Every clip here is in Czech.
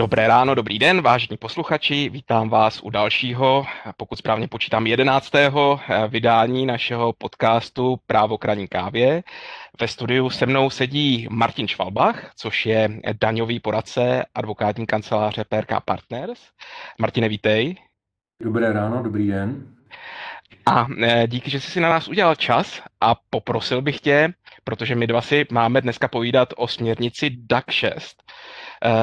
Dobré ráno, dobrý den, vážení posluchači. Vítám vás u dalšího, pokud správně počítám, jedenáctého vydání našeho podcastu Právo kraní kávě. Ve studiu se mnou sedí Martin Švalbach, což je daňový poradce advokátní kanceláře PRK Partners. Martine, vítej. Dobré ráno, dobrý den. A e, díky, že jsi si na nás udělal čas a poprosil bych tě, protože my dva si máme dneska povídat o směrnici DAC 6, e,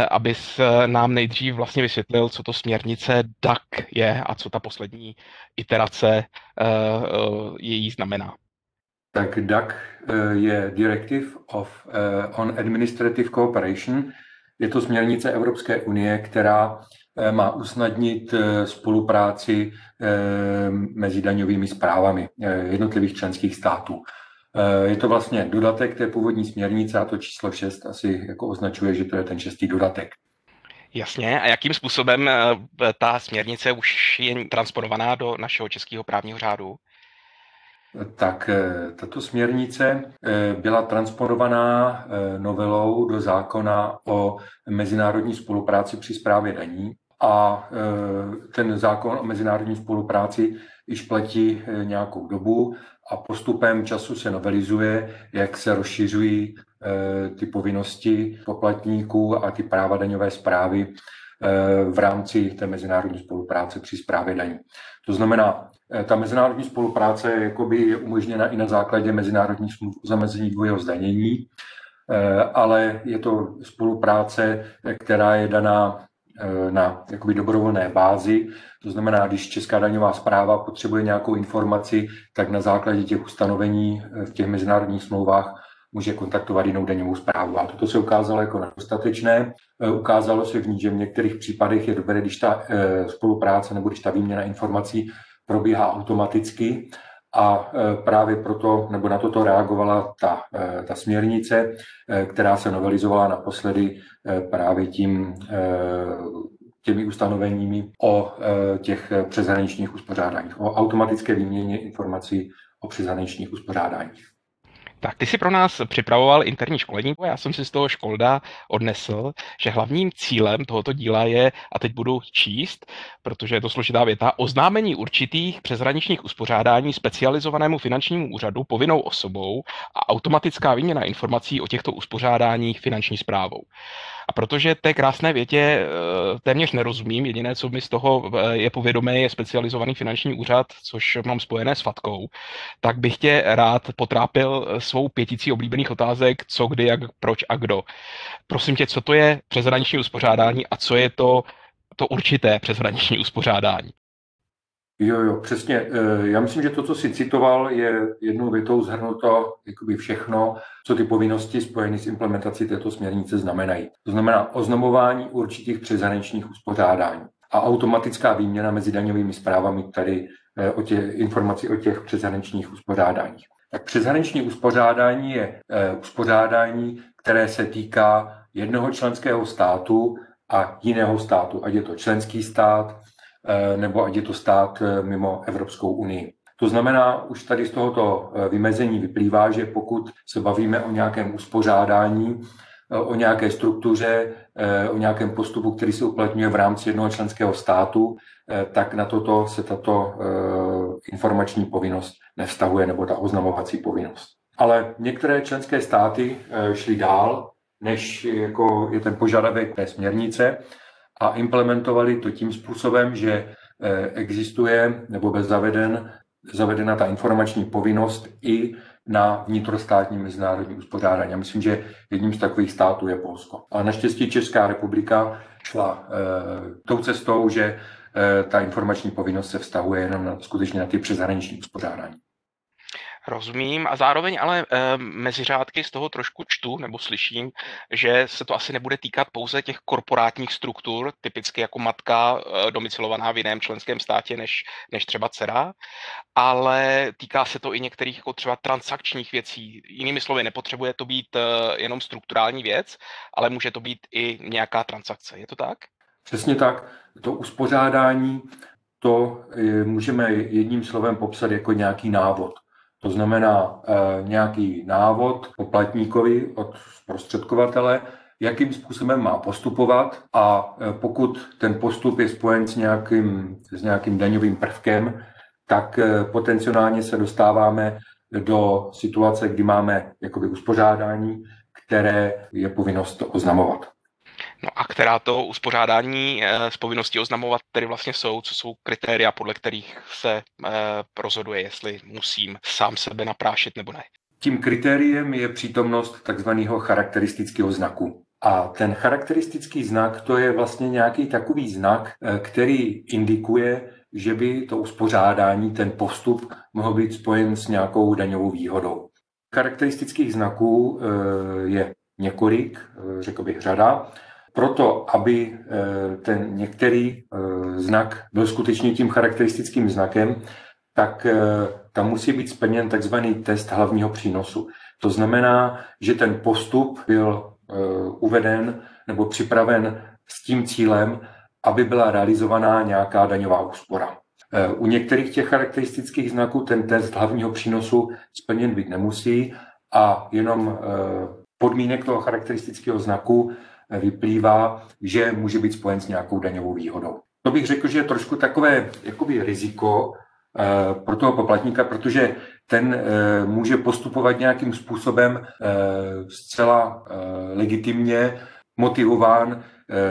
abys e, nám nejdřív vlastně vysvětlil, co to směrnice DAC je a co ta poslední iterace její znamená. Tak DAC je Directive of, on Administrative Cooperation. Je to směrnice Evropské unie, která Eh, má usnadnit eh, spolupráci eh, mezi daňovými zprávami jednotlivých členských států. Je to vlastně dodatek té původní směrnice a to číslo 6 asi jako označuje, že to je ten šestý dodatek. Jasně. A jakým způsobem ta směrnice už je transponovaná do našeho českého právního řádu? Tak tato směrnice byla transponovaná novelou do zákona o mezinárodní spolupráci při správě daní a ten zákon o mezinárodní spolupráci již platí e, nějakou dobu a postupem času se novelizuje, jak se rozšiřují e, ty povinnosti poplatníků a ty práva daňové zprávy v rámci té mezinárodní spolupráce při správě daní. To znamená, ta mezinárodní spolupráce jakoby je umožněna i na základě mezinárodních smluv o zamezení dvojího zdanění, ale je to spolupráce, která je daná Eh, na jakoby dobrovolné bázi. To znamená, když Česká daňová zpráva potřebuje nějakou informaci, tak na základě těch ustanovení eh, v těch mezinárodních smlouvách může kontaktovat jinou daňovou zprávu. A toto se ukázalo jako nedostatečné. Eh, ukázalo se v ní, že v některých případech je dobré, když ta spolupráce nebo když ta výměna informací probíhá automaticky a právě proto, nebo na toto reagovala ta, ta směrnice, která se novelizovala naposledy právě tím těmi ustanoveními o těch přeshraničních uspořádáních, o automatické výměně informací o přeshraničních uspořádáních. Tak ty si pro nás připravoval interní školení, já jsem si z toho školda odnesl, že hlavním cílem tohoto díla je, a teď budu číst, protože je to složitá věta, oznámení určitých přeshraničních uspořádání specializovanému finančnímu úřadu povinnou osobou a automatická výměna informací o těchto uspořádáních finanční zprávou. A protože té krásné větě eh, téměř nerozumím, jediné, co mi z toho eh, je povědomé, je specializovaný finanční úřad, což mám spojené s Fatkou, tak bych tě rád potrápil svou pěticí oblíbených otázek, co, kdy, jak, proč a kdo. Prosím tě, co to je přeshraniční uspořádání a co je to, to určité přeshraniční uspořádání? Jo, jo, přesně. Eh, já myslím, že to, co jsi citoval, je jednou větou zhrnuto jakoby všechno, co ty povinnosti spojené s implementací této směrnice znamenají. To znamená oznamování určitých přeshraničních uspořádání a automatická výměna mezi daňovými zprávami tady eh, o těch informací o těch přeshraničních uspořádáních. Tak přeshraniční uspořádání je eh, uspořádání, které se týká jednoho členského státu a jiného státu, ať je to členský stát, nebo ať je to stát eh, mimo Evropskou unii. To znamená, už tady z tohoto eh, vymezení vyplývá, že pokud se bavíme o nějakém uspořádání, o nějaké struktuře, o nějakém postupu, který se uplatňuje v rámci jednoho členského státu, tak na toto se tato informační povinnost nevztahuje, nebo ta oznamovací povinnost. Ale některé členské státy šly dál, než jako je ten požadavek té směrnice a implementovali to tím způsobem, že eh, existuje nebo bez zaveden, zavedena ta informační povinnost i na vnitrostátní mezinárodní uspořádání. Já myslím, že jedním z takových států je Polsko. Ale naštěstí Česká republika šla e, tou cestou, že e, ta informační povinnost se vztahuje jenom na, skutečně na ty přeshraniční uspořádání. Rozumím a zároveň ale e, mezi řádky z toho trošku čtu nebo slyším, že se to asi nebude týkat pouze těch korporátních struktur, typicky jako matka e, domicilovaná v jiném členském státě než, než třeba dcera, ale týká se to i některých jako třeba transakčních věcí. Jinými slovy, nepotřebuje to být e, jenom strukturální věc, ale může to být i nějaká transakce. Je to tak? Přesně tak. To uspořádání, to můžeme jedním slovem popsat jako nějaký návod. To znamená e, nějaký návod poplatníkovi od zprostředkovatele, jakým způsobem má postupovat a pokud ten postup je spojen s nějakým, s nějakým daňovým prvkem, tak potenciálně se dostáváme do situace, kdy máme jakoby uspořádání, které je povinnost oznamovat. No a která to uspořádání z eh, povinností oznamovat tedy vlastně jsou, co jsou kritéria, podle kterých se eh, rozhoduje, jestli musím sám sebe naprášit nebo ne? Tím kritériem je přítomnost takzvaného charakteristického znaku. A ten charakteristický znak to je vlastně nějaký takový znak, eh, který indikuje, že by to uspořádání, ten postup mohl být spojen s nějakou daňovou výhodou. Charakteristických znaků je několik, řekl bych řada. Proto, aby eh, ten některý eh, znak byl skutečně tím charakteristickým znakem, tak eh, tam musí být splněn takzvaný test hlavního přínosu. To znamená, že ten postup byl uveden nebo připraven s tím cílem, aby byla realizovaná nějaká daňová úspora. U některých těch charakteristických znaků ten test hlavního přínosu splněn být nemusí a jenom podmínek toho charakteristického znaku vyplývá, že může být spojen s nějakou daňovou výhodou. To bych řekl, že je trošku takové jakoby riziko eh, pro toho poplatníka, protože ten eh, může postupovat nějakým způsobem eh, zcela legitimně, motivován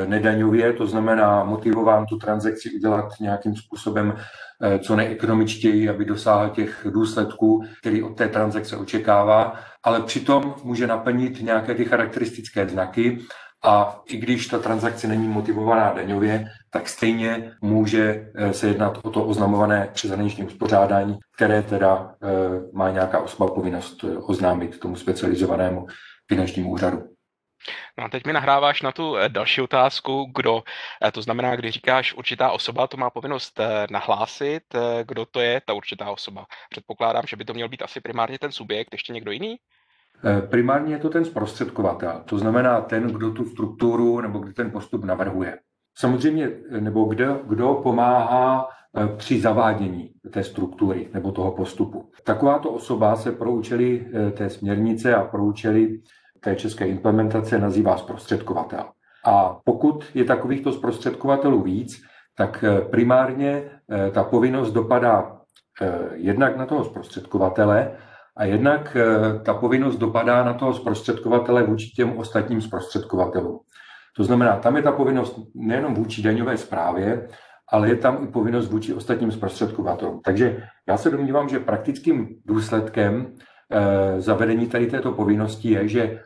nedaňově, to znamená motivován tu transakci udělat nějakým způsobem co nejekonomičtěji, aby dosáhl těch důsledků, který od té transakce očekává, ale přitom může naplnit nějaké ty charakteristické znaky a i když ta transakce není motivovaná daňově, tak stejně může eh, se jednat o to oznamované přeshraniční uspořádání, které teda eh, má nějaká osoba povinnost eh, oznámit tomu specializovanému finančnímu úřadu. No a teď mi nahráváš na tu další otázku, kdo, to znamená, když říkáš určitá osoba, to má povinnost nahlásit, kdo to je ta určitá osoba. Předpokládám, že by to měl být asi primárně ten subjekt, ještě někdo jiný? Eh, primárně je to ten zprostředkovatel, to znamená ten, kdo tu strukturu nebo kdo ten postup navrhuje. Samozřejmě, eh, nebo kdo, kdo pomáhá eh, při zavádění té struktury nebo toho postupu. Takováto osoba se pro účely té směrnice a pro účely té české implementace nazývá zprostředkovatel. A pokud je takovýchto zprostředkovatelů víc, tak primárně ta povinnost dopadá jednak na toho zprostředkovatele, a jednak eh, ta povinnost dopadá na toho zprostředkovatele vůči těm ostatním zprostředkovatelům. To znamená, tam je ta povinnost nejenom vůči daňové správě, ale je tam i povinnost vůči ostatním zprostředkovatelům. Takže já se domnívám, že praktickým důsledkem eh, zavedení tady této povinnosti je, že eh,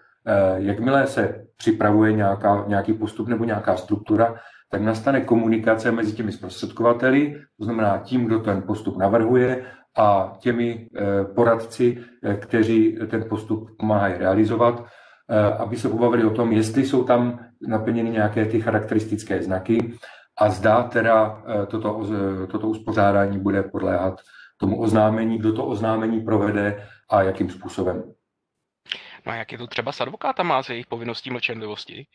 jakmile se připravuje nějaká, nějaký postup nebo nějaká struktura, tak nastane komunikace mezi těmi zprostředkovateli, to znamená tím, kdo ten postup navrhuje a těmi eh, poradci, eh, kteří ten postup pomáhají realizovat, eh, aby se pobavili o tom, jestli jsou tam naplněny nějaké ty charakteristické znaky a zdá teda toto, toto uspořádání bude podléhat tomu oznámení, kdo to oznámení provede a jakým způsobem. No a jak je to třeba s advokátama, s jejich povinností mlčenlivosti?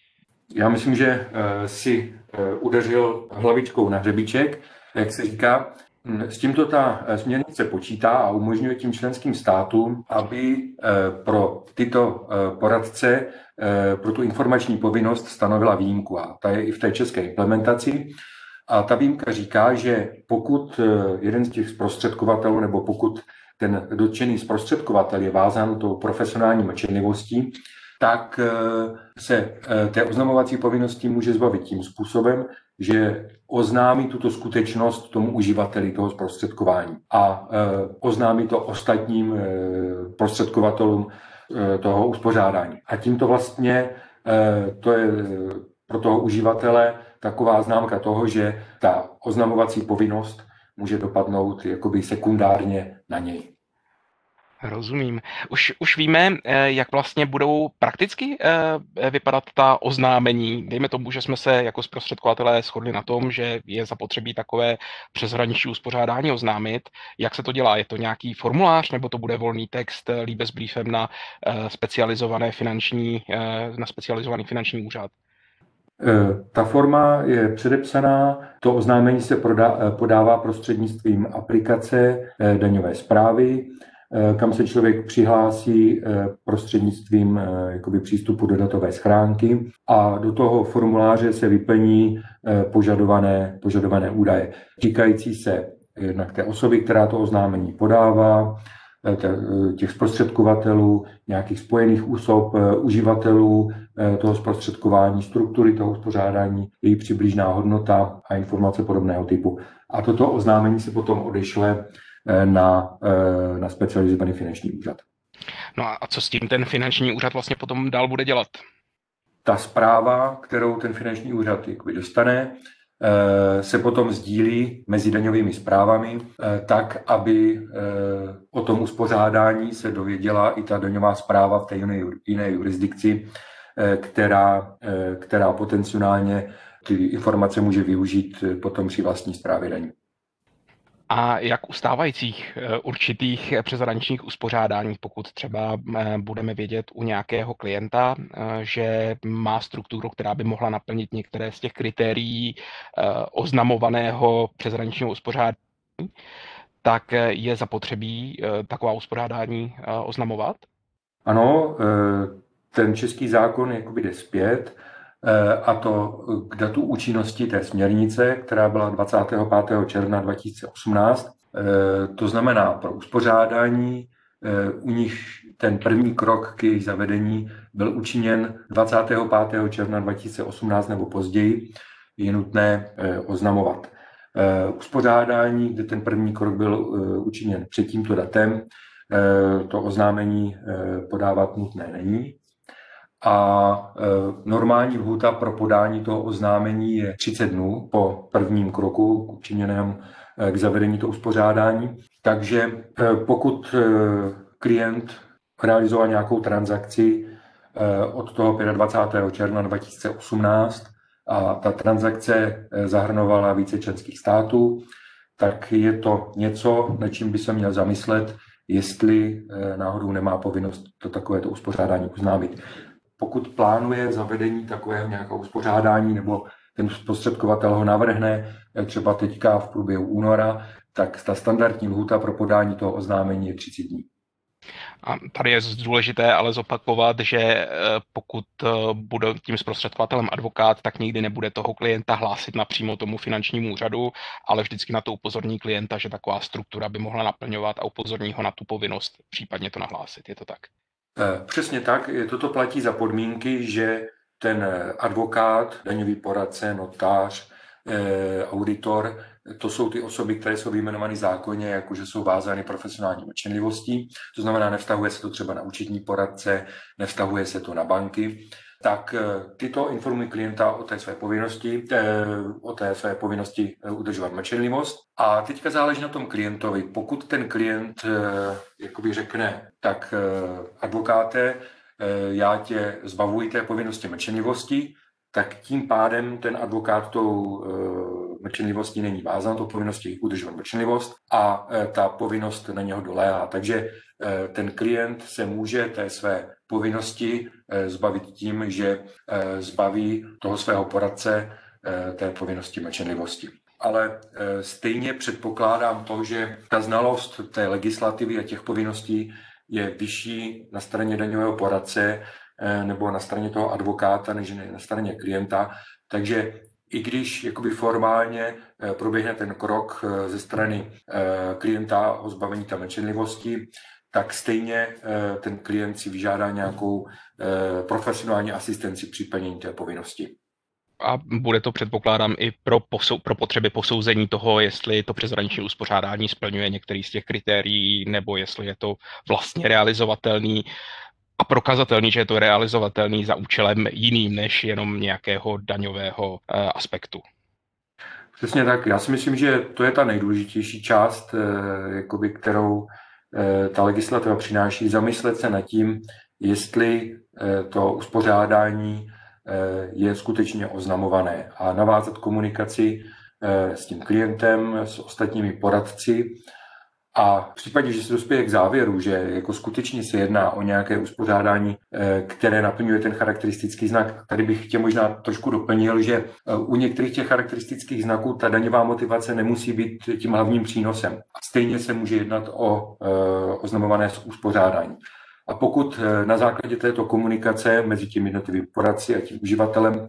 Já myslím, že si udeřil hlavičkou na hřebíček, jak se říká. Mm, s tímto ta eh, směrnice počítá a umožňuje tím členským státům, aby eh, pro tyto eh, poradce pro tu informační povinnost stanovila výjimku. A ta je i v té české implementaci. A ta výjimka říká, že pokud jeden z těch zprostředkovatelů nebo pokud ten dotčený zprostředkovatel je vázán tou profesionální mlčenlivostí, tak se té oznamovací povinnosti může zbavit tím způsobem, že oznámí tuto skutečnost tomu uživateli toho zprostředkování a e, oznámí to ostatním prostředkovatelům toho uspořádání. A tímto vlastně to je pro toho uživatele taková známka toho, že ta oznamovací povinnost může dopadnout jakoby sekundárně na něj. Rozumím. Už, už víme, eh, jak vlastně budou prakticky eh, vypadat ta oznámení. Dejme tomu, že jsme se jako zprostředkovatelé shodli na tom, že je zapotřebí takové přeshraniční uspořádání oznámit. Jak se to dělá? Je to nějaký formulář nebo to bude volný text eh, líbe s briefem na specializované finanční, na specializovaný finanční úřad? Ta forma je předepsaná, to oznámení se podává prostřednictvím aplikace daňové zprávy kam se člověk přihlásí prostřednictvím jakoby přístupu do datové schránky a do toho formuláře se vyplní požadované, požadované údaje týkající se jednak té osoby, která to oznámení podává, Eh, eh, těch zprostředkovatelů, nějakých spojených úsob, eh, uživatelů toho zprostředkování, struktury toho uspořádání, její přibližná hodnota a informace podobného typu. A toto oznámení se potom odešle na, na specializovaný finanční úřad. No a co s tím ten finanční úřad vlastně potom dál bude dělat? Ta zpráva, kterou ten finanční úřad dostane, Eh, se potom sdílí mezi daňovými zprávami eh, tak, aby eh, o tom uspořádání se dověděla i ta daňová zpráva v té jiné, jiné jurisdikci, která, která potenciálně ty informace může využít potom při vlastní zprávě daní. A jak u stávajících eh, určitých přeshraničních uspořádání, pokud třeba eh, budeme vědět u nějakého klienta, eh, že má strukturu, která by mohla naplnit některé z těch kritérií oznamovaného přeshraničního uspořádání, tak je zapotřebí taková uspořádání oznamovat? Ano, ten český zákon jakoby jde zpět a to k datu účinnosti té směrnice, která byla 25. června 2018. E, to znamená pro uspořádání, u nich ten první krok k jejich zavedení byl učiněn 25. června 2018 nebo později, je nutné oznamovat. Uspořádání, kde ten první krok byl učiněn před tímto datem, to oznámení podávat nutné není a e, normální lhůta pro podání toho oznámení je 30 dnů po prvním kroku učiněném e, k zavedení toho uspořádání. Takže e, pokud klient realizoval nějakou transakci od toho 25. června 2018 a ta transakce zahrnovala více členských států, tak je to něco, na čím by se měl zamyslet, jestli náhodou nemá povinnost to takovéto uspořádání oznámit pokud plánuje zavedení takového nějakého uspořádání nebo ten zprostředkovatel ho navrhne eh, třeba teďka v průběhu února, tak ta standardní lhůta pro podání toho oznámení je 30 dní. A tady je důležité ale zopakovat, že eh, pokud eh, bude tím zprostředkovatelem advokát, tak nikdy nebude toho klienta hlásit napřímo tomu finančnímu úřadu, ale vždycky na to upozorní klienta, že taková struktura by mohla naplňovat a upozorní ho na tu povinnost případně to nahlásit. Je to tak? Eh, přesně tak. Toto platí za podmínky, že ten eh, advokát, daňový poradce, notář, eh, auditor, to jsou ty osoby, které jsou vyjmenovány zákonně, jakože jsou vázány profesionální mlčenlivostí. To znamená, nevztahuje se to třeba na účetní poradce, nevztahuje se to na banky tak eh, tyto informují klienta o té své povinnosti, eh, o té své povinnosti eh, udržovat mlčenlivost. A teďka záleží na tom klientovi. Pokud ten klient jakoby řekne, tak advokáte, já tě zbavuji té povinnosti mlčenlivosti, tak tím pádem ten advokát tou mlčenlivostí není vázán, tou povinností udržovat mlčenlivost a ta povinnost na něho doléhá. Takže ten klient se může té své povinnosti eh, zbavit tím, že eh, zbaví toho svého poradce eh, té povinnosti mlčenlivosti. Ale stejně předpokládám to, že ta znalost té legislativy a těch povinností je vyšší na straně daňového poradce nebo na straně toho advokáta, než na straně klienta. Takže i když jakoby formálně proběhne ten krok ze strany klienta o zbavení té mlčenlivosti, tak stejně eh, ten klient si vyžádá nějakou eh, profesionální asistenci při plnění té povinnosti. A bude to, předpokládám, i pro, posou, pro potřeby posouzení toho, jestli to přeshraniční uspořádání splňuje některý z těch kritérií, nebo jestli je to vlastně realizovatelný a prokazatelný, že je to realizovatelný za účelem jiným než jenom nějakého daňového eh, aspektu. Přesně tak. Já si myslím, že to je ta nejdůležitější část, jakoby, kterou Eh, ta legislativa přináší, zamyslet se nad tím, jestli eh, to uspořádání eh, je skutečně oznamované a navázat komunikaci s tím klientem, s ostatními poradci A v případě, že se dospěje k závěru, že jako skutečně se jedná o nějaké uspořádání, eh, které naplňuje ten charakteristický znak, tady bych tě možná trošku doplnil, že eh, u některých těch charakteristických znaků ta daňová motivace nemusí být tím hlavním přínosem. Stejně se může jednat o eh, oznamované uspořádání. A pokud na základě této komunikace mezi těmi jednotlivými poradci a tím uživatelem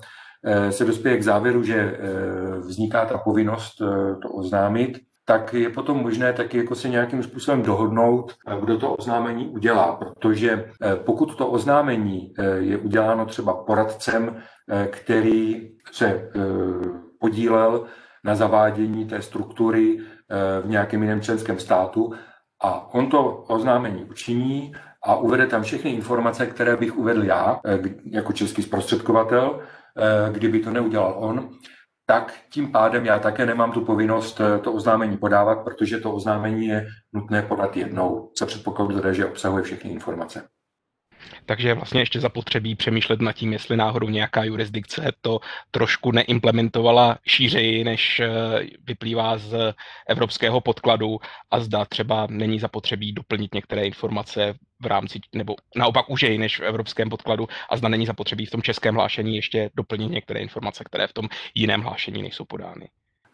se dospěje k závěru, že vzniká ta povinnost to oznámit, tak je potom možné taky jako se nějakým způsobem dohodnout, kdo to oznámení udělá, protože eh, pokud to oznámení eh, je uděláno třeba poradcem, eh, který se podílel na zavádění té struktury v nějakém jiném členském státu a on to oznámení učiní a uvede tam všechny informace, které bych uvedl já jako český zprostředkovatel, kdyby to neudělal on, tak tím pádem já také nemám tu povinnost eh, to oznámení podávat, protože to oznámení je nutné podat jednou, co předpokladu že obsahuje všechny informace. Takže vlastně ještě zapotřebí přemýšlet nad tím, jestli náhodou nějaká jurisdikce to trošku neimplementovala šířeji, než eh, vyplývá z evropského podkladu a zda třeba není zapotřebí doplnit některé informace v rámci, nebo naopak už jej než v evropském podkladu a zda není zapotřebí v tom českém hlášení ještě doplnit některé informace, které v tom jiném hlášení nejsou podány.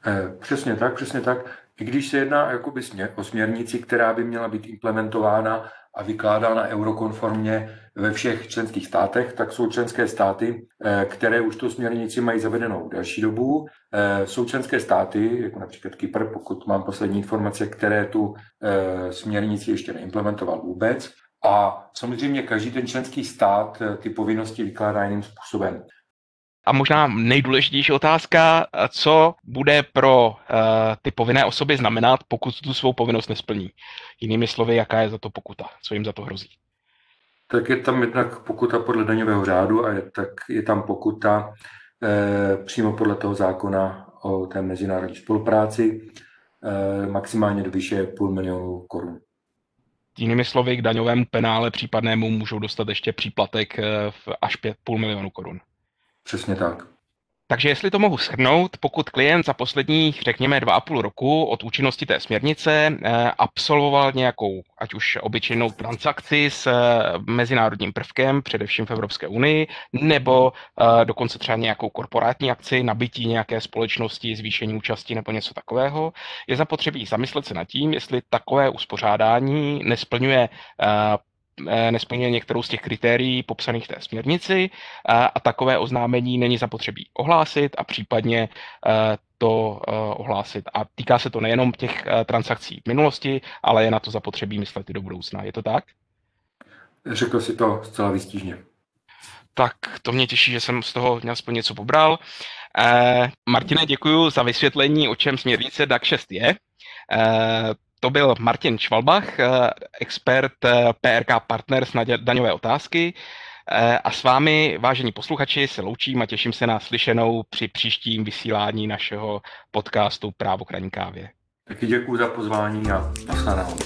Eh, přesně tak, přesně tak. I když se jedná jakoby o směrnici, která by měla být implementována a vykládána eurokonformně ve všech členských státech, tak jsou členské státy, eh, které už tu směrnici mají zavedenou delší dobu. Eh, jsou členské státy, jako například Kypr, pokud mám poslední informace, které tu směrnici ještě neimplementoval vůbec. A samozřejmě každý ten členský stát ty povinnosti vykládá jiným způsobem. A možná nejdůležitější otázka, co bude pro uh, ty povinné osoby znamenat, pokud tu svou povinnost nesplní. Jinými slovy, jaká je za to pokuta, co jim za to hrozí. Tak je tam jednak pokuta podle daňového řádu a je, tak je tam pokuta eh, přímo podle toho zákona o té mezinárodní spolupráci eh, maximálně do výše půl milionu korun. Jinými slovy, k daňovému penále případnému můžou dostat ještě příplatek eh, v až 5,5 milionu korun. Přesně tak. Takže jestli to mohu shrnout, pokud klient za posledních, řekněme, dva a půl roku od účinnosti té směrnice eh, absolvoval nějakou, ať už obyčejnou transakci s eh, mezinárodním prvkem, především v Evropské unii, nebo eh, dokonce třeba nějakou korporátní akci, nabití nějaké společnosti, zvýšení účasti nebo něco takového, je zapotřebí zamyslet se nad tím, jestli takové uspořádání nesplňuje nesplňuje některou z těch kritérií popsaných v té směrnici a, a takové oznámení není zapotřebí ohlásit a případně eh, to eh, ohlásit. A týká se to nejenom těch transakcí v minulosti, ale je na to zapotřebí myslet i do budoucna. Je to tak? Řekl si to zcela výstižně. Tak to mě těší, že jsem z toho aspoň něco pobral. Eh, Martine, děkuji za vysvětlení, o čem směrnice DAC 6 je. Eh, to byl Martin Švalbach, eh, expert eh, PRK Partners na daňové otázky. Eh, a s vámi, vážení posluchači, se loučím a těším se na slyšenou při příštím vysílání našeho podcastu Právo k kávě. Taky děkuji za pozvání a nasledanou.